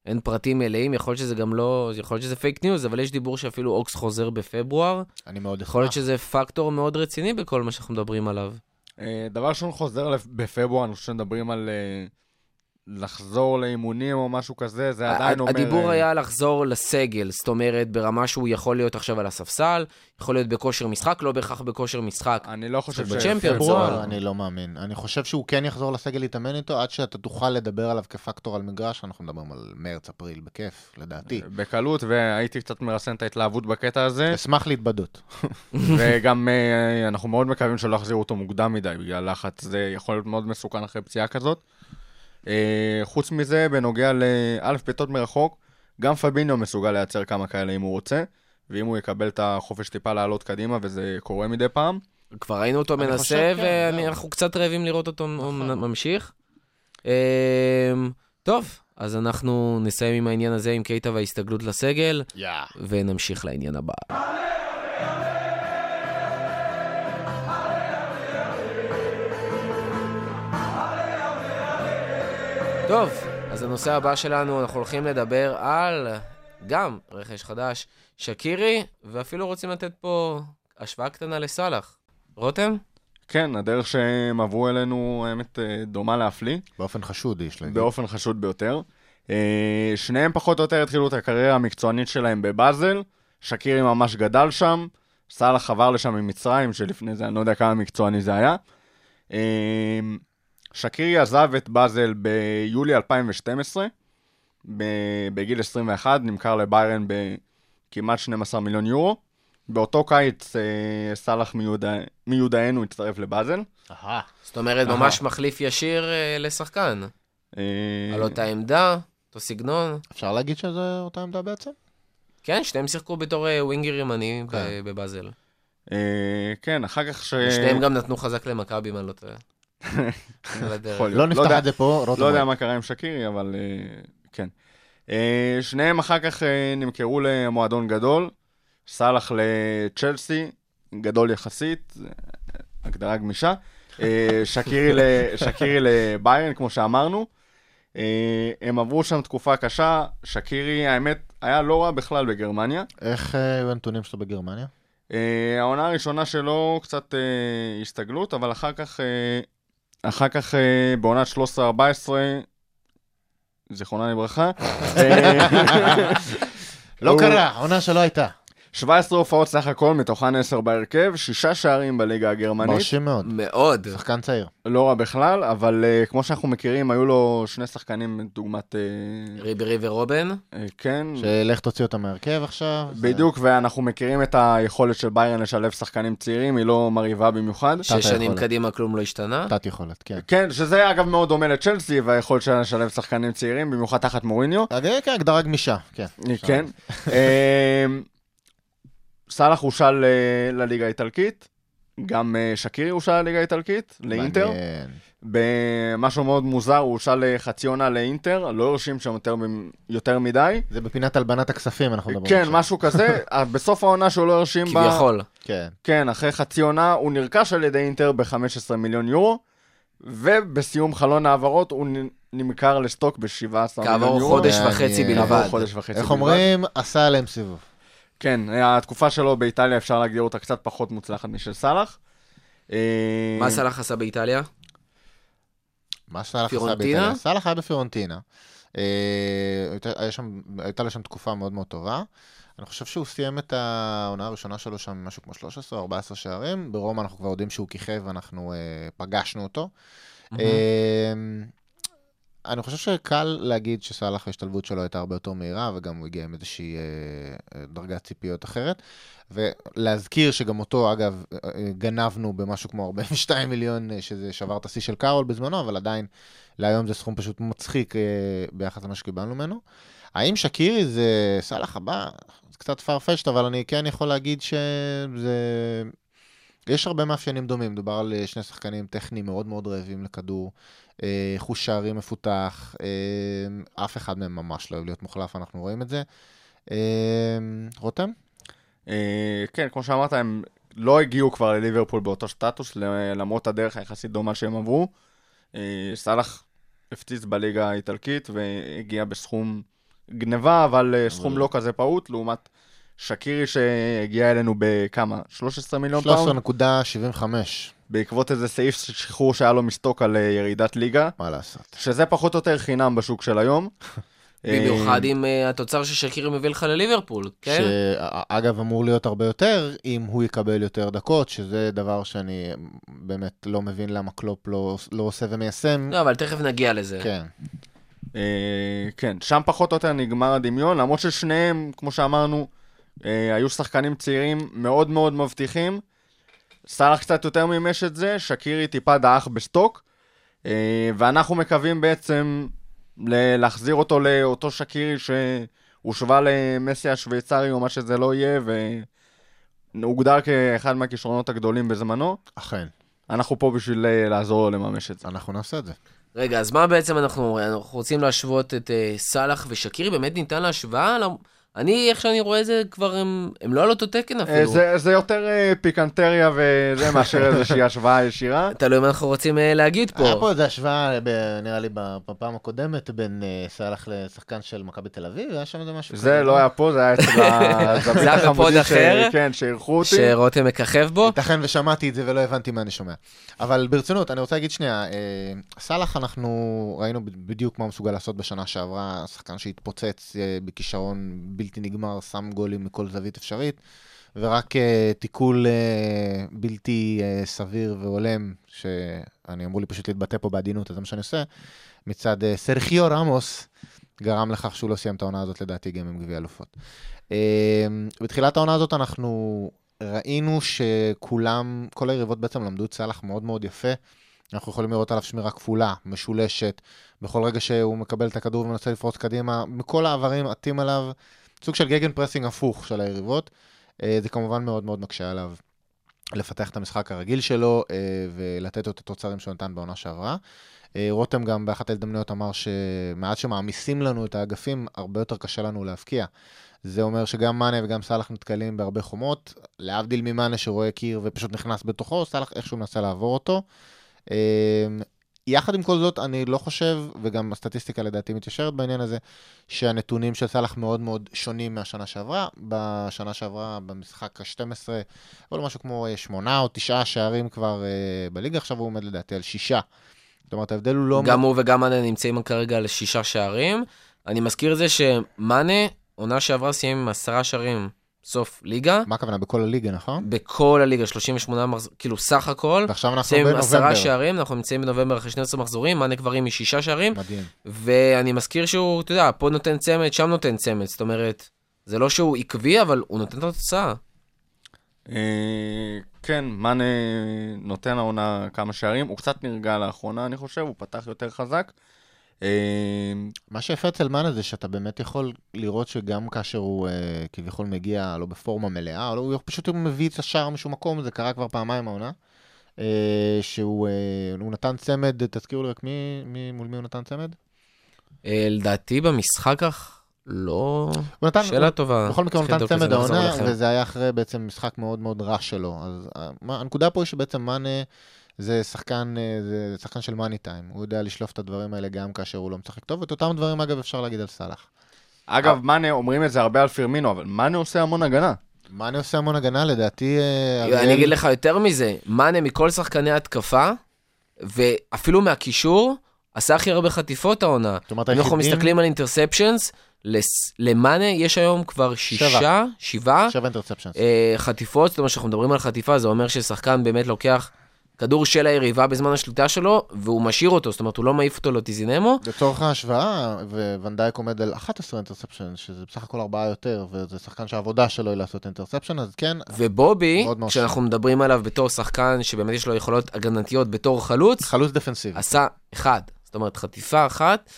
אין פרטים מלאים, יכול להיות שזה גם לא, יכול להיות שזה פייק ניוז, אבל יש דיבור שאפילו אוקס חוזר בפברואר. אני מאוד יכול להיות. שזה פקטור מאוד רציני בכל מה שאנחנו מדברים עליו. אה, דבר ראשון חוזר בפברואר, אני חושב שמדברים על אה, לחזור לאימונים או משהו כזה, זה עדיין ה- אומר... הדיבור אה, היה לחזור לסגל, זאת אומרת, ברמה שהוא יכול להיות עכשיו על הספסל, יכול להיות בכושר משחק, לא בהכרח בכושר משחק. אני לא חושב ש... בצ'מפיונס, פברואר, אבל- אני לא מאמין. אני חושב שהוא כן יחזור לסגל להתאמן איתו, עד שאתה תוכל לדבר עליו כפקטור על מגרש, אנחנו מדברים על מרץ, אפריל, בכיף, לדעתי. בקלות, והייתי קצת מרסן את ההתלהבות בקטע הזה, אשמח להתבדות. וגם אה, אנחנו מאוד מקווים שלא יחזירו אותו מוקדם מדי בגלל לחץ, זה יכול להיות מאוד מסוכן אחרי פציעה כזאת. אה, חוץ מזה, בנוגע לאלף בעיטות מרחוק, גם פביניו מסוגל לייצר כמה כאלה אם הוא רוצה, ואם הוא יקבל את החופש טיפה לעלות קדימה, וזה קורה מדי פעם. כבר ראינו אותו מנסה, חושב, כן. ואנחנו קצת רעבים לראות אותו נכון. ממשיך. אמ, טוב, אז אנחנו נסיים עם העניין הזה, עם קייטה וההסתגלות לסגל, יאה. ונמשיך לעניין הבא. טוב, אז הנושא הבא שלנו, אנחנו הולכים לדבר על גם רכש חדש, שקירי, ואפילו רוצים לתת פה השוואה קטנה לסאלח. רותם? כן, הדרך שהם עברו אלינו, האמת, אה, דומה להפליא. באופן חשוד, יש להגיד. באופן חשוד ביותר. אה, שניהם פחות או יותר התחילו את הקריירה המקצוענית שלהם בבאזל, שקירי ממש גדל שם, סאלח עבר לשם ממצרים, שלפני זה אני לא יודע כמה מקצועני זה היה. שקירי עזב את באזל ביולי 2012, ב- בגיל 21, נמכר לביירן בכמעט 12 מיליון יורו. באותו קיץ אה, סאלח מיודע- מיודענו הצטרף לבאזל. אהה. זאת אומרת, אהה. ממש מחליף ישיר אה, לשחקן. אה, על אותה עמדה, אותו סגנון. אפשר להגיד שזו אותה עמדה בעצם? כן, שניהם שיחקו בתור אה, ווינגר ימני ב- כן. בבאזל. אה, כן, אחר כך ש... שניהם גם נתנו חזק למכבי, אם אני לא טועה. להיות. לא נפתח יודע- את זה פה, רותם. לא יודע. מה קרה עם שקירי, אבל אה, כן. אה, שניהם אחר כך אה, נמכרו למועדון גדול, סאלח לצ'לסי, גדול יחסית, הגדרה גמישה. שקירי לביירן, כמו שאמרנו. הם עברו שם תקופה קשה, שקירי, האמת, היה לא רע בכלל בגרמניה. איך היו הנתונים שלו בגרמניה? העונה הראשונה שלו קצת הסתגלות, אבל אחר כך, אחר כך אה, בעונת 13-14, זיכרונה לברכה, אה, לא קרה, העונה שלא הייתה. 17 הופעות סך הכל, מתוכן 10 בהרכב, שישה שערים בליגה הגרמנית. מרשים מאוד. מאוד. שחקן צעיר. לא רע בכלל, אבל uh, כמו שאנחנו מכירים, היו לו שני שחקנים דוגמת... Uh, ריברי ורובן. uh, כן, שלך תוציא אותם מהרכב עכשיו. זה- בדיוק, ואנחנו מכירים את היכולת של ביירן לשלב שחקנים צעירים, היא לא מרהיבה במיוחד. שש שנים. קדימה כלום לא השתנה. תת יכולת, כן. כן, שזה אגב מאוד דומה לצ'לסי, והיכולת שלה לשלב שחקנים צעירים, במיוחד תחת מוריניו. כן, הגדרה גמישה, כן. כן. סאלח הושל אה, לליגה האיטלקית, גם אה, שקירי הושל לליגה האיטלקית, לאינטר. במשהו מאוד מוזר, הוא הושל לחצי עונה לאינטר, לא הרשים שם יותר, יותר מדי. זה בפינת הלבנת הכספים אנחנו מדברים כן, עכשיו. משהו כזה. אה, בסוף העונה שהוא לא הרשים בה... כביכול. כן. כן, אחרי חצי עונה הוא נרכש על ידי אינטר ב-15 מיליון יורו, ובסיום חלון העברות הוא נמכר לסטוק ב-17 מיליון כעבור יורו. חודש מעניין. וחצי כעבור בלבד. חודש וחצי איך בלבד. אומרים? עשה עליהם סיבוב. כן, התקופה שלו באיטליה אפשר להגדיר אותה קצת פחות מוצלחת משל סאלח. מה סלאח עשה באיטליה? מה סאלח עשה? באיטליה? סאלח היה בפיורנטינה. אה, הייתה- לו שם תקופה מאוד מאוד טובה. אני חושב שהוא סיים את העונה הראשונה שלו שם משהו כמו 13 או 14 שערים. ברומא אנחנו כבר יודעים שהוא כיכב ואנחנו אה, פגשנו אותו. אה, אני חושב שקל להגיד שסאלח ההשתלבות שלו הייתה הרבה יותר מהירה, וגם הוא הגיע עם איזושהי אה, אה, דרגת ציפיות אחרת. ולהזכיר שגם אותו, אגב, אה, אה, גנבנו במשהו כמו 42 מיליון, שזה שבר את השיא של קארול בזמנו, אבל עדיין להיום זה סכום פשוט מצחיק אה, ביחס למה שקיבלנו ממנו. האם שקירי זה סאלח הבא? זה קצת farfetched, אבל אני כן יכול להגיד שזה... יש הרבה מאפיינים דומים, מדובר על שני שחקנים טכניים מאוד מאוד רעבים לכדור, חוש שערים מפותח, אה, אף אחד מהם ממש לא אוהב להיות מוחלף, אנחנו רואים את זה. אה, רותם? אה, כן, כמו שאמרת, הם לא הגיעו כבר לליברפול באותו סטטוס, למרות הדרך היחסית דומה שהם עברו. אה, סאלח הפציץ בליגה האיטלקית והגיע בסכום גניבה, אבל אה, סכום לא כזה פעוט, לעומת שקירי שהגיע אלינו בכמה? 13 מיליון פאונד? 13.75, בעקבות איזה סעיף שחרור שהיה לו מסטוק על אה, ירידת ליגה, מה לעשות. שזה פחות או יותר חינם בשוק של היום. במיוחד אה, עם אה, התוצר ששקירי מביא לך לליברפול, כן? שאגב אמור להיות הרבה יותר אם הוא יקבל יותר דקות, שזה דבר שאני באמת לא מבין למה קלופ לא, לא עושה ומיישם. לא, אבל תכף נגיע לזה. כן, כן, שם פחות או יותר נגמר הדמיון, למרות ששניהם, כמו שאמרנו, היו שחקנים צעירים מאוד מאוד מבטיחים. סאלח קצת יותר מימש את זה, שקירי טיפה דעך בסטוק, אה, ואנחנו מקווים בעצם להחזיר אותו לאותו שקירי שהושווה למסי השוויצרי או מה שזה לא יהיה, והוגדר כאחד מהכישרונות הגדולים בזמנו. אכן, אנחנו פה בשביל אה, לעזור לו לממש את זה. אנחנו נעשה את זה. רגע, אז מה בעצם אנחנו? אנחנו רוצים להשוות את אה, סאלח ושקירי? באמת ניתן להשוואה? אני, איך שאני רואה את זה, כבר הם, הם לא על אותו תקן אה, אפילו. זה, זה יותר אה, פיקנטריה וזה מאשר איזושהי השוואה ישירה. תלוי מה אנחנו רוצים אה, להגיד היה פה. פה איזו השוואה, ב- נראה לי בפעם הקודמת, בין סאלח לשחקן של מכבי תל אביב, היה שם איזה משהו זה לא היה פה, זה היה אצל הזווית החמודים ש- אחר? כן, שאירחו אותי. שרותם מככב בו? ייתכן ושמעתי את זה ולא הבנתי מה אני שומע. אבל ברצינות, אני רוצה להגיד שנייה, סאלח אנחנו ראינו בדיוק מה הוא מסוגל לעשות בשנה שעברה, שחקן שהתפוצץ בכישרון בלתי נגמר, שם גולים מכל זווית אפשרית, ורק אה, תיקול אה, בלתי אה, סביר והולם, שאני אמור לי פשוט להתבטא פה בעדינות, אז זה מה שאני עושה, מצד אה, סרחיו רמוס, גרם לכך שהוא לא סיים את העונה הזאת לדעתי גם עם גביע אלופות. אה, בתחילת העונה הזאת אנחנו ראינו שכולם, כל היריבות בעצם למדו את סאלח מאוד מאוד יפה. אנחנו יכולים לראות עליו שמירה כפולה, משולשת, בכל רגע שהוא מקבל את הכדור ומנסה לפרוץ קדימה, מכל העברים עטים עליו סוג של gegenpressing הפוך של היריבות. אה, זה כמובן מאוד מאוד מקשה עליו לפתח את המשחק הרגיל שלו אה, ולתת לו את התוצרים שהוא נתן בעונה שעברה. אה, רותם גם באחת ההזדמנויות אמר שמעט שמעמיסים לנו את האגפים, הרבה יותר קשה לנו להבקיע. זה אומר שגם מאנה וגם סאלח נתקלים בהרבה חומות, להבדיל ממאנה שרואה קיר ופשוט נכנס בתוכו, סאלח איכשהו מנסה לעבור אותו. יחד עם כל זאת, אני לא חושב, וגם הסטטיסטיקה לדעתי מתיישרת בעניין הזה, שהנתונים של סאלח מאוד מאוד שונים מהשנה שעברה. בשנה שעברה, במשחק ה-12, היו לו משהו כמו אה, שמונה או תשעה שערים כבר אה, בליגה, עכשיו הוא עומד לדעתי על שישה. זאת אומרת, ההבדל הוא לא... גם הוא וגם מאנה נמצאים כרגע על שישה שערים. אני מזכיר את זה שמאנה, עונה שעברה סיים עם עשרה שערים סוף ליגה. מה הכוונה? בכל הליגה, נכון? בכל הליגה, 38 מחזורים, כאילו סך הכל. ועכשיו אנחנו עם עשרה בנובמבר. שערים, אנחנו נמצאים בנובמבר אחרי 12 מחזורים, מאנה כבר עם שישה שערים. מדהים. ואני מזכיר שהוא, אתה יודע, פה נותן צמד, שם נותן צמד. זאת אומרת, זה לא שהוא עקבי, אבל הוא נותן את התוצאה. אה, כן, מאנה נותן העונה כמה שערים, הוא קצת נרגע לאחרונה, אני חושב, הוא פתח יותר חזק. אה, מה שיפה אצל מאנה זה שאתה באמת יכול לראות שגם כאשר הוא אה, כביכול מגיע לא בפורמה מלאה, או לא, הוא פשוט מביא את השער משום מקום, זה קרה כבר פעמיים העונה. אה, שהוא אה, נתן צמד, תזכירו לי רק מי, מי, מול מי הוא נתן צמד? לדעתי במשחק לא... הוא נתן, שאלה טובה. בכל מקרה הוא נתן צמד העונה. וזה היה אחרי בעצם משחק מאוד מאוד רע שלו. אז אה, מה- הנקודה פה היא שבעצם מאנה זה שחקן, אה, זה שחקן של מאני טיים. הוא יודע לשלוף את הדברים האלה גם כאשר הוא לא משחק טוב, ואת אותם דברים אגב אפשר להגיד על סאלח. אגב, מאנה, אומרים את זה הרבה על פירמינו, אבל מאנה עושה המון הגנה. מאנה עושה המון הגנה, לדעתי... אה, אני אריאל- אגיד לך יותר מזה, מאנה מכל שחקני התקפה, ואפילו מהקישור, עשה הכי הרבה חטיפות העונה. זאת אומרת, אם אנחנו מסתכלים על אינטרספשנס, למאנה יש היום כבר שישה, שבעה שבע. אה, חטיפות, זאת אומרת שאנחנו מדברים על חטיפה, זה אומר ששחקן באמת לוקח כדור של היריבה בזמן השליטה שלו, והוא משאיר אותו, זאת אומרת, הוא לא מעיף אותו לטיזינמו. לצורך ההשוואה, וונדייק עומד על 11 interception, שזה בסך הכל ארבעה יותר, וזה שחקן שהעבודה שלו היא לעשות interception, אז כן, ובובי, כשאנחנו מדברים עליו בתור שחקן שבאמת יש לו יכולות הגנתיות בתור חלוץ, חלוץ דפנסיבי. עשה אחד. זאת אומרת, חטיפה אחת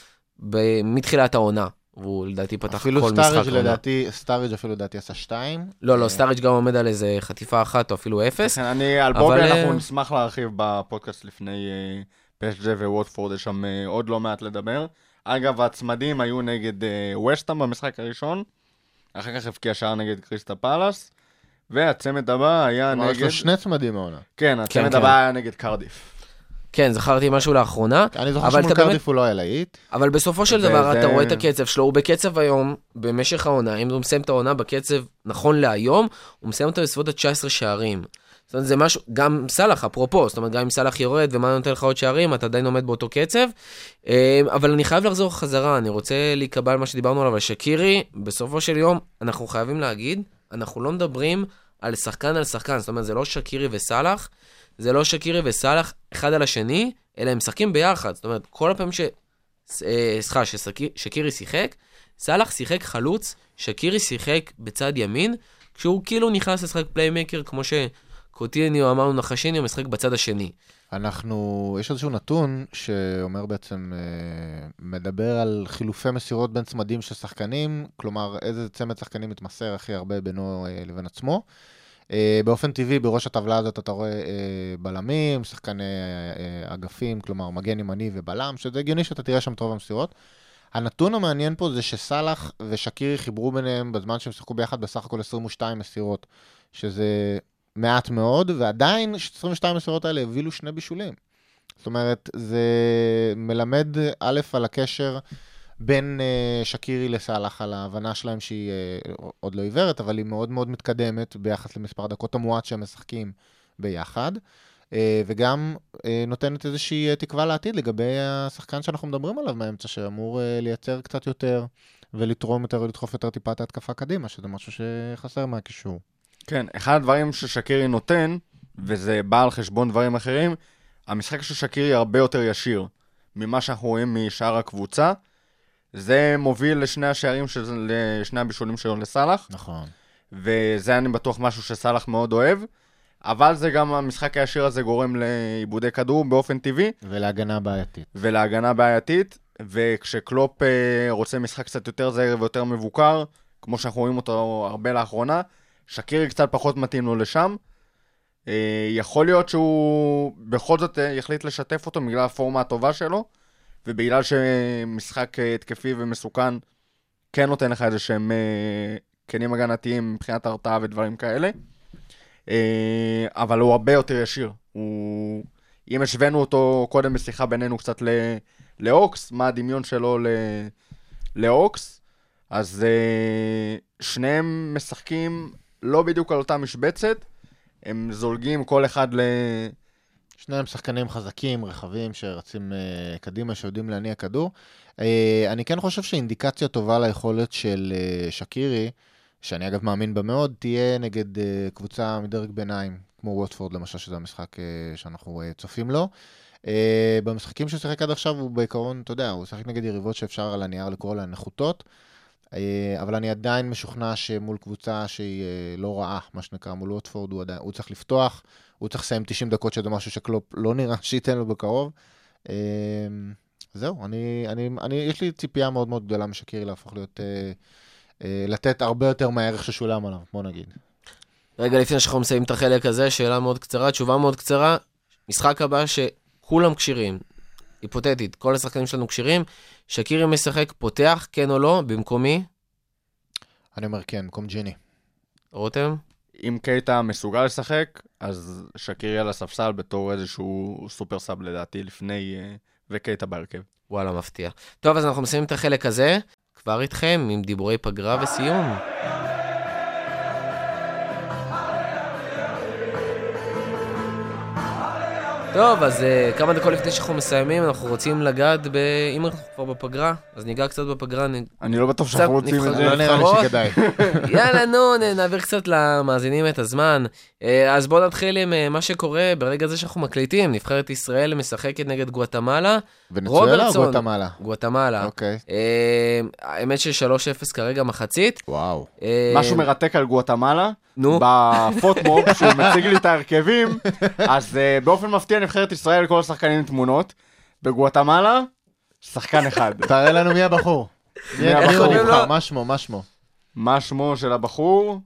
מתחילת העונה. והוא לדעתי פתח אפילו כל משחק סטאריג' העונה. לדעתי, סטאריג' אפילו לדעתי עשה שתיים. לא, לא, אה, סטאריג' גם עומד על איזה חטיפה אחת או אפילו אפס. כן, אני, על בובי אה, אנחנו נשמח להרחיב בפודקאסט לפני אה, פסג'ה וווטפורד, יש שם עוד לא מעט לדבר. אגב, הצמדים היו נגד ווסטהאם במשחק הראשון, אחר כך הבקיע שער נגד קריסטל פאלאס, והצמד הבא היה כלומר, יש נגד... לו שני צמדים מהעונה. כן, הצמד כן. הבא היה נגד קרדיף. כן, זכרתי משהו לאחרונה. אני זוכר שמול קרדיף הוא לא היה להיט. אבל בסופו של דבר, אתה רואה את הקצב שלו, הוא בקצב היום, במשך העונה, אם הוא מסיים את העונה בקצב נכון להיום, הוא מסיים אותו בסביבות ה-19 שערים. זאת אומרת, זה משהו, גם סאלח, אפרופו, זאת אומרת, גם אם סאלח יורד ומה נותן לך עוד שערים, אתה עדיין עומד באותו קצב. אה, אבל אני חייב לחזור חזרה, אני רוצה להיקבע על מה שדיברנו עליו, על שקירי, בסופו של יום, אנחנו חייבים להגיד, אנחנו לא מדברים על שחקן על שחקן, זאת אומרת, זה לא שקירי וסאלח, זה לא שקירי וסאלח אחד על השני, אלא הם משחקים ביחד. זאת אומרת, כל הפעמים ש... אה, סליחה, ששקירי שיחק, סאלח שיחק חלוץ, שקירי שיחק בצד ימין, כשהוא כאילו נכנס לשחק פליימקר, כמו שקוטיניו אמרנו נחשיניו, משחק בצד השני. אנחנו, יש איזשהו נתון שאומר בעצם, אה, מדבר על חילופי מסירות בין צמדים של שחקנים, כלומר, איזה צמד שחקנים מתמסר הכי הרבה בינו אה, לבין עצמו. אה, באופן טבעי, בראש הטבלה הזאת אתה רואה אה, בלמים, שחקני אה, אגפים, כלומר מגן ימני ובלם, שזה הגיוני שאתה תראה שם את רוב המסירות. הנתון המעניין פה זה שסאלח ושקירי חיברו ביניהם בזמן שהם שיחקו ביחד בסך הכל 22 מסירות, שזה מעט מאוד, ועדיין 22 המסירות האלה הבילו שני בישולים. זאת אומרת, זה מלמד א' על הקשר בין uh, שקירי לסאלח, על ההבנה שלהם שהיא uh, עוד לא עיוורת, אבל היא מאוד מאוד מתקדמת ביחס למספר הדקות המועט שהם משחקים ביחד. Uh, וגם uh, נותנת איזושהי uh, תקווה לעתיד לגבי השחקן שאנחנו מדברים עליו מהאמצע, שאמור uh, לייצר קצת יותר ולתרום יותר ולדחוף יותר טיפה את ההתקפה קדימה, שזה משהו שחסר מהקישור. כן, אחד הדברים ששקירי נותן, וזה בא על חשבון דברים אחרים, המשחק של שקירי הרבה יותר ישיר ממה שאנחנו רואים משאר הקבוצה. זה מוביל לשני השערים, של, לשני הבישולים שלו לסאלח, נכון. וזה אני בטוח משהו שסאלח מאוד אוהב, אבל זה גם, המשחק הישיר הזה גורם לאיבודי כדור באופן טבעי, ולהגנה בעייתית. ולהגנה בעייתית, וכשקלופ אה, רוצה משחק קצת יותר זהיר ויותר מבוקר, כמו שאנחנו רואים אותו הרבה לאחרונה, שקירי קצת פחות מתאים לו לשם. אה, יכול להיות שהוא בכל זאת אה, יחליט לשתף אותו בגלל הפורמה הטובה שלו, ובגלל שמשחק אה, התקפי ומסוכן כן נותן לך איזה שהם אה, כנים הגנתיים מבחינת הרתעה ודברים כאלה. אה, אבל הוא הרבה יותר ישיר. הוא אם השווינו אותו קודם בשיחה בינינו קצת ל- לאוקס, מה הדמיון שלו ל- לאוקס, אז אה, שניהם משחקים לא בדיוק על אותה משבצת, הם זולגים כל אחד ל... שניהם שחקנים חזקים, רחבים, שרצים uh, קדימה, שיודעים להניע כדור. Uh, אני כן חושב שאינדיקציה טובה ליכולת של uh, שקירי, שאני אגב מאמין בה מאוד, תהיה נגד uh, קבוצה מדרג ביניים, כמו ווטפורד למשל, שזה המשחק uh, שאנחנו uh, צופים לו. Uh, במשחקים שהוא שיחק עד עכשיו, הוא בעיקרון, אתה יודע, הוא שיחק נגד יריבות שאפשר על הנייר לקרוא להן נחותות. אבל אני עדיין משוכנע שמול קבוצה שהיא לא רעה, מה שנקרא, מול ווטפורד, הוא, עדיין, הוא צריך לפתוח, הוא צריך לסיים 90 דקות, שזה משהו שקלופ לא נראה שייתן לו בקרוב. אה, זהו, אני, אני, אני, יש לי ציפייה מאוד מאוד גדולה משקירי להפוך להיות, אה, אה, לתת הרבה יותר מהערך ששולם עליו, בוא נגיד. רגע לפני שאנחנו מסיימים את החלק הזה, שאלה מאוד קצרה, תשובה מאוד קצרה. משחק הבא שכולם כשירים, היפותטית, כל השחקנים שלנו כשירים, שקירי משחק, פותח, כן או לא, במקומי, אני אומר כן, במקום ג'יני. רותם? אם קייטה מסוגל לשחק, אז שקירי על הספסל בתור איזשהו סופר סאב לדעתי לפני, אה, וקייטה בהרכב. וואלה, מפתיע. טוב, אז אנחנו מסיימים את החלק הזה, כבר איתכם עם דיבורי פגרה וסיום. טוב, אז uh, כמה דקות לפני שאנחנו מסיימים, אנחנו רוצים לגעת ב... אם אנחנו כבר בפגרה, אז ניגע קצת בפגרה. נ... אני לא בטוח שאנחנו רוצים את זה. לא נראה לי. שכדאי. יאללה, נו, נעביר קצת למאזינים את הזמן. אה, אז בואו נתחיל עם אה, מה שקורה ברגע זה שאנחנו מקליטים. נבחרת ישראל משחקת נגד גואטמלה. ונצואלה או. גואטמלה? גואטמלה. אוקיי. אה, האמת ש-3-0 כרגע מחצית. וואו. אה, משהו מרתק על גואטמלה, נו. בפוטמוב, שהוא מציג לי את ההרכבים, אז uh, באופן מפתיע נבחרת ישראל, כל השחקנים עם תמונות. בגואטמלה, שחקן אחד. תראה לנו מי הבחור. מי הבחור? נבחר? מה שמו? מה שמו? מה שמו של הבחור?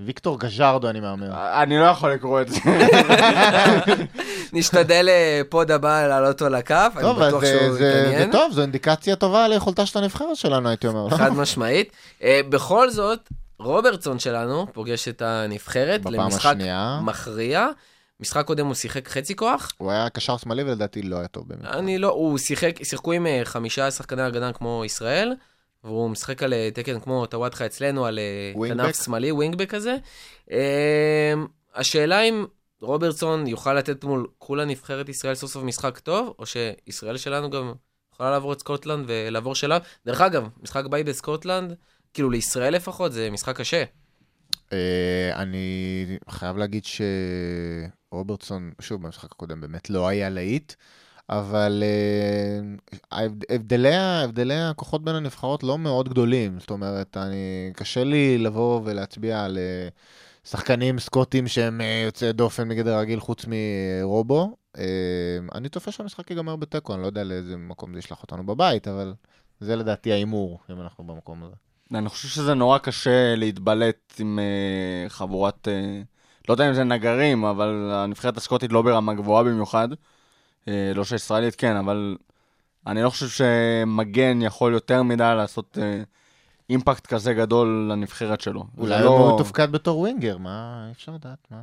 ויקטור גז'רדו, אני מהמר. אני לא יכול לקרוא את זה. נשתדל אה, פוד הבא להעלות אותו לכף, אני בטוח זה- שהוא זה זה. טוב, זו אינדיקציה טובה ליכולתה של הנבחרת שלנו, הייתי אומר. חד משמעית. אה, בכל זאת, רוברטסון שלנו פוגש את הנבחרת בפעם למשחק השנייה. מכריע. משחק קודם הוא שיחק חצי כוח. הוא היה קשר שמאלי ולדעתי לא היה טוב באמת. אני לא, הוא שיחק, שיחקו עם אה, חמישה שחקני הגנה כמו ישראל, והוא משחק על אה, תקן כמו טאוואטחה אצלנו, על אה? כנף שמאלי, wingback כזה. אה, השאלה אם רוברטסון יוכל לתת מול כולה נבחרת ישראל סוף סוף משחק טוב, או שישראל שלנו גם יכולה לעבור את סקוטלנד ולעבור שלב. דרך אגב, משחק ביי בסקוטלנד, כאילו לישראל לפחות, זה משחק קשה. אה, אני חייב להגיד שרוברטסון, שוב, במשחק הקודם באמת לא היה להיט, אבל אה, הבדלי, הבדלי הכוחות בין הנבחרות לא מאוד גדולים. זאת אומרת, אני, קשה לי לבוא ולהצביע על אה, שחקנים סקוטים שהם יוצאי דופן מגדר הרגיל חוץ מרובו. אני צופה שהמשחק ייגמר בתיקו, אני לא יודע לאיזה מקום זה ישלח אותנו בבית, אבל זה לדעתי ההימור, אם אנחנו במקום הזה. אני חושב שזה נורא קשה להתבלט עם אה, חבורת, אה, לא יודע אם זה נגרים, אבל הנבחרת הסקוטית לא ברמה גבוהה במיוחד. אה, לא שישראלית כן, אבל אני לא חושב שמגן יכול יותר מדי לעשות אה, אימפקט כזה גדול לנבחרת שלו. אולי לא, הוא תופקד בתור ווינגר, מה, אי אפשר לדעת, מה?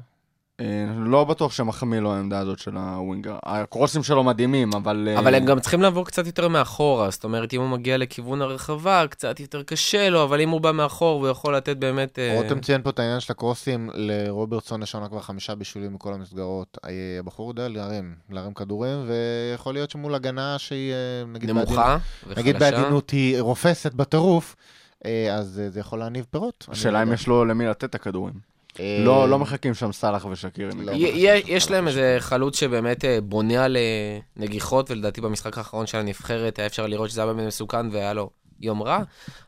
אה, לא בטוח שמחמיא לו העמדה הזאת של הווינגר. הקרוסים שלו מדהימים, אבל... אה, אבל הם גם צריכים לעבור קצת יותר מאחורה, זאת אומרת, אם הוא מגיע לכיוון הרחבה, קצת יותר קשה לו, אבל אם הוא בא מאחור, הוא יכול לתת באמת... אה, רותם ציין פה את העניין של הקרוסים, לרוברטסון יש עונה כבר חמישה בישולים מכל המסגרות. הבחור יודע להרים, להרים כדורים, ויכול להיות שמול הגנה שהיא, נגיד, נמוכה נגיד וחלשה. בעדינות היא רופסת בטירוף, אז זה יכול להניב פירות. אני השאלה לא אם. יש לו למי לתת את הכדורים. אה, לא לא מחכים שם סאלח ושקירים. לא. יש להם איזה חלוץ שבאמת אה, בונה על אה, נגיחות, ולדעתי במשחק האחרון של הנבחרת היה אפשר לראות שזה היה באמת מסוכן והיה לו יום רע,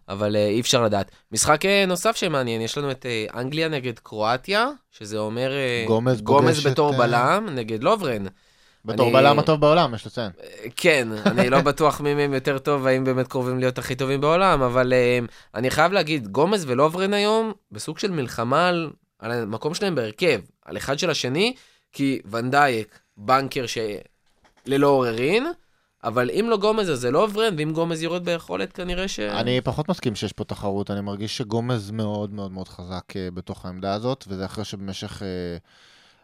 אבל אי אפשר לדעת. משחק נוסף שמעניין, יש לנו את אנגליה נגד קרואטיה, שזה אומר גומז גומז בתור בלם נגד לוברן. בתור אני- בלם הטוב בעולם, יש לציין. כן, אני לא בטוח מי מהם יותר טוב, האם באמת קרובים להיות הכי טובים בעולם, אבל um, אני חייב להגיד, גומז ולוברן היום, בסוג של מלחמה על, על המקום שלהם בהרכב, על אחד של השני, כי ונדייק, בנקר שללא עוררין, אבל אם לא גומז אז זה לוברן, ואם גומז יורד ביכולת כנראה ש... אני פחות מסכים שיש פה תחרות, אני מרגיש שגומז מאוד מאוד מאוד חזק אה, בתוך העמדה הזאת, וזה אחרי שבמשך אה,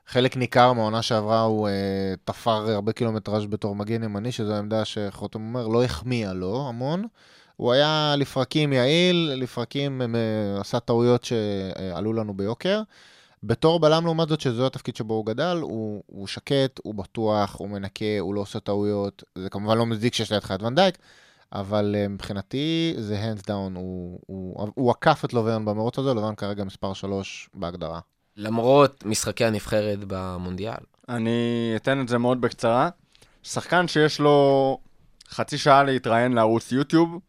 חלק ניכר מהעונה שעברה הוא אה, תפר הרבה קילומטראז' בתור מגן ימני, שזו העמדה שחותם אומר, לא החמיאה לו המון. הוא היה לפרקים יעיל, לפרקים אה, עשה טעויות שעלו לנו ביוקר. בתור בלם לעומת זאת, שזו התפקיד שבו הוא גדל, הוא, הוא שקט, הוא בטוח, הוא מנקה, הוא לא עושה טעויות. זה כמובן לא מזיק שיש לידך את ונדייק, אבל אה, מבחינתי זה hands down, הוא, הוא, הוא עקף את לוברן במרוץ הזה, לוברן כרגע מספר 3 בהגדרה. למרות משחקי הנבחרת במונדיאל. אני אתן את זה מאוד בקצרה. שחקן שיש לו חצי שעה להתראיין לערוץ יוטיוב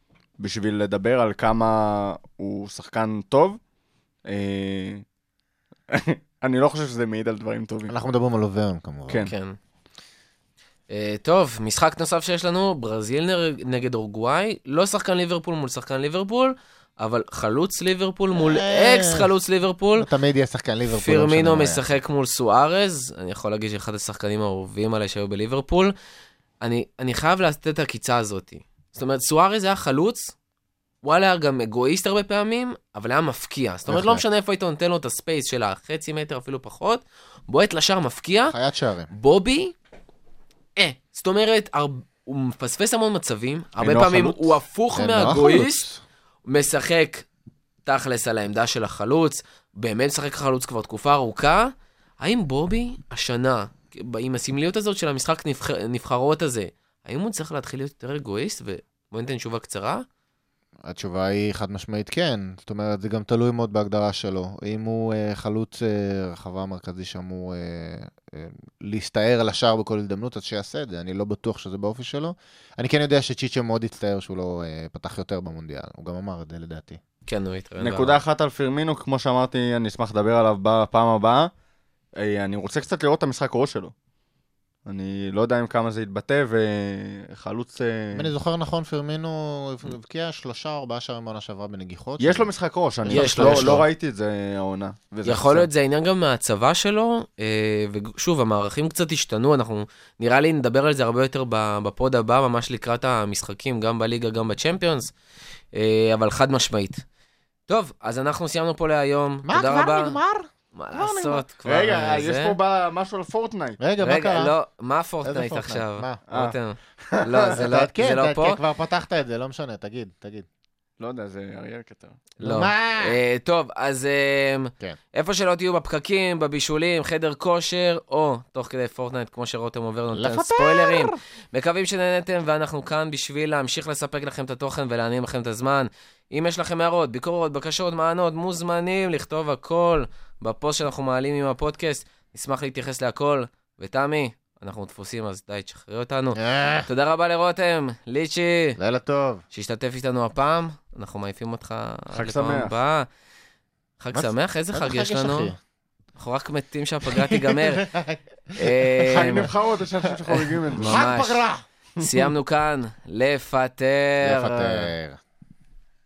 בשביל לדבר על כמה הוא שחקן טוב. אה, אני לא חושב שזה מעיד על דברים טובים. אנחנו מדברים על לוברן כמובן. כן. כן. אה, טוב, משחק נוסף שיש לנו, ברזיל נגד אורוגוואי, לא שחקן ליברפול מול שחקן ליברפול, אבל חלוץ ליברפול מול אה. אקס חלוץ ליברפול. תמיד יהיה שחקן ליברפול. לא פירמינו. משחק מול סוארז, אני יכול להגיד שאחד השחקנים האהובים עליי שהיו בליברפול. אני, אני חייב לתת את העקיצה הזאת. זאת אומרת, סוארז היה חלוץ, וואלה היה גם אגואיסט הרבה פעמים, אבל היה מבקיע. זאת אומרת, לא. משנה איפה היית נותן לו את ה space של החצי מטר, אפילו פחות, בועט לשער מפקיע. חיית שערים. בובי, אה, זאת אומרת, הר... הוא מפספס המון מצבים, הרבה פעמים החלוץ? הוא הפוך מהאגואיסט. משחק תכלס על העמדה של החלוץ, באמת משחק חלוץ כבר תקופה ארוכה. האם בובי השנה, עם הסמליות הזאת של המשחק נבח... נבחרות הזה, האם הוא צריך להתחיל להיות יותר אגואיסט? ובוא ניתן תשובה קצרה. התשובה היא חד משמעית כן. זאת אומרת, זה גם תלוי מאוד בהגדרה שלו. אם הוא אה, חלוץ אה, רחבה המרכזי שאמור אה, אה, להסתער על השער בכל הזדמנות, אז שיעשה את זה. אני לא בטוח שזה באופי שלו. אני כן יודע שצ'יצ'ה מאוד הצטער שהוא לא אה, פתח יותר במונדיאל. הוא גם אמר את זה לדעתי. כן, הוא התראיין. נקודה אחת על פירמינו, כמו שאמרתי, אני אשמח לדבר עליו בפעם הבאה. אה, אני רוצה קצת לראות את המשחק ראש שלו. אני לא יודע עם כמה זה יתבטא, וחלוץ... אה, אם אני זוכר נכון, פרמינו הבקיע שלושה או ארבעה שערים בעונה שעברה בנגיחות. יש לו משחק ראש, אני יש לו, לא- ראיתי את זה העונה. יכול. להיות זה העניין גם מההצבה שלו, אה, ושוב, המערכים קצת השתנו, אנחנו נראה לי נדבר על זה הרבה יותר ב- ב pod הבא, ממש לקראת המשחקים, גם בליגה, גם בצ'מפיונס, אה, אבל חד משמעית. טוב, אז אנחנו סיימנו פה להיום, תודה רבה. מה כבר נגמר. לעשות, כבר... רגע, יש? פה משהו על פורטנייט. רגע, מה רגע, קרה? לא, מה פורטנייט? עכשיו? מה? אה. רותם? לא, זה לא תעדכן, זה לא תעדכן, פה? כבר פתחת את זה, לא משנה, תגיד, תגיד. לא יודע, זה אריאל כתב. לא. מה? אה, טוב, אז אה, כן. איפה שלא תהיו בפקקים, בבישולים, חדר כושר, או תוך כדי פורטנייט, כמו שרותם עובר, נותן לפטר! ספוילרים. מקווים שנהנתם, ואנחנו כאן בשביל להמשיך לספק לכם את התוכן ולהנעים לכם את הזמן. אם יש לכם הערות, ביקורות, בקשות, טענות, מוזמנים לכתוב הכל בפוסט שאנחנו מעלים עם הפודקאסט. נשמח להתייחס להכל. ותמי, אנחנו דפוסים, אז די, תשחררי אותנו. אה, תודה רבה לרותם, ליצ'י. לילה טוב. שהשתתף איתנו הפעם, אנחנו מעיפים אותך חג עד לפעם שמח. הבאה. חג מה זה- שמח? איזה חג יש לנו? אנחנו רק מתים שהפגרה תיגמר. אה, חג נבחרות, יש אנשים שחוגגים את זה. חג. פגרה. סיימנו כאן, לפטר. לפטר.